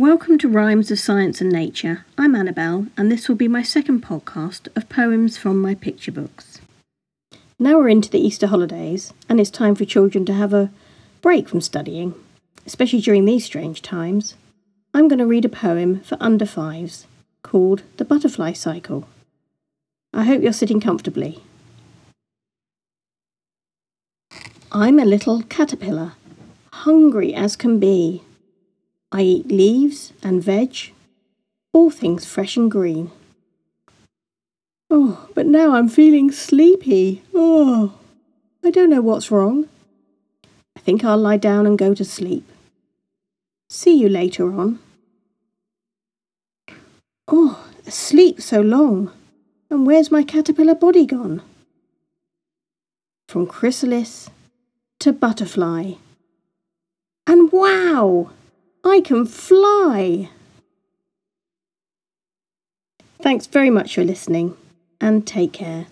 Welcome to Rhymes of Science and Nature. I'm Annabelle, and this will be my second podcast of poems from my picture books. Now we're into the Easter holidays, and it's time for children to have a break from studying, especially during these strange times. I'm going to read a poem for under fives called The Butterfly Cycle. I hope you're sitting comfortably. I'm a little caterpillar, hungry as can be. I eat leaves and veg, all things fresh and green. Oh, but now I'm feeling sleepy. Oh, I don't know what's wrong. I think I'll lie down and go to sleep. See you later on. Oh, sleep so long. And where's my caterpillar body gone? From chrysalis to butterfly. And wow! I can fly! Thanks very much for listening and take care.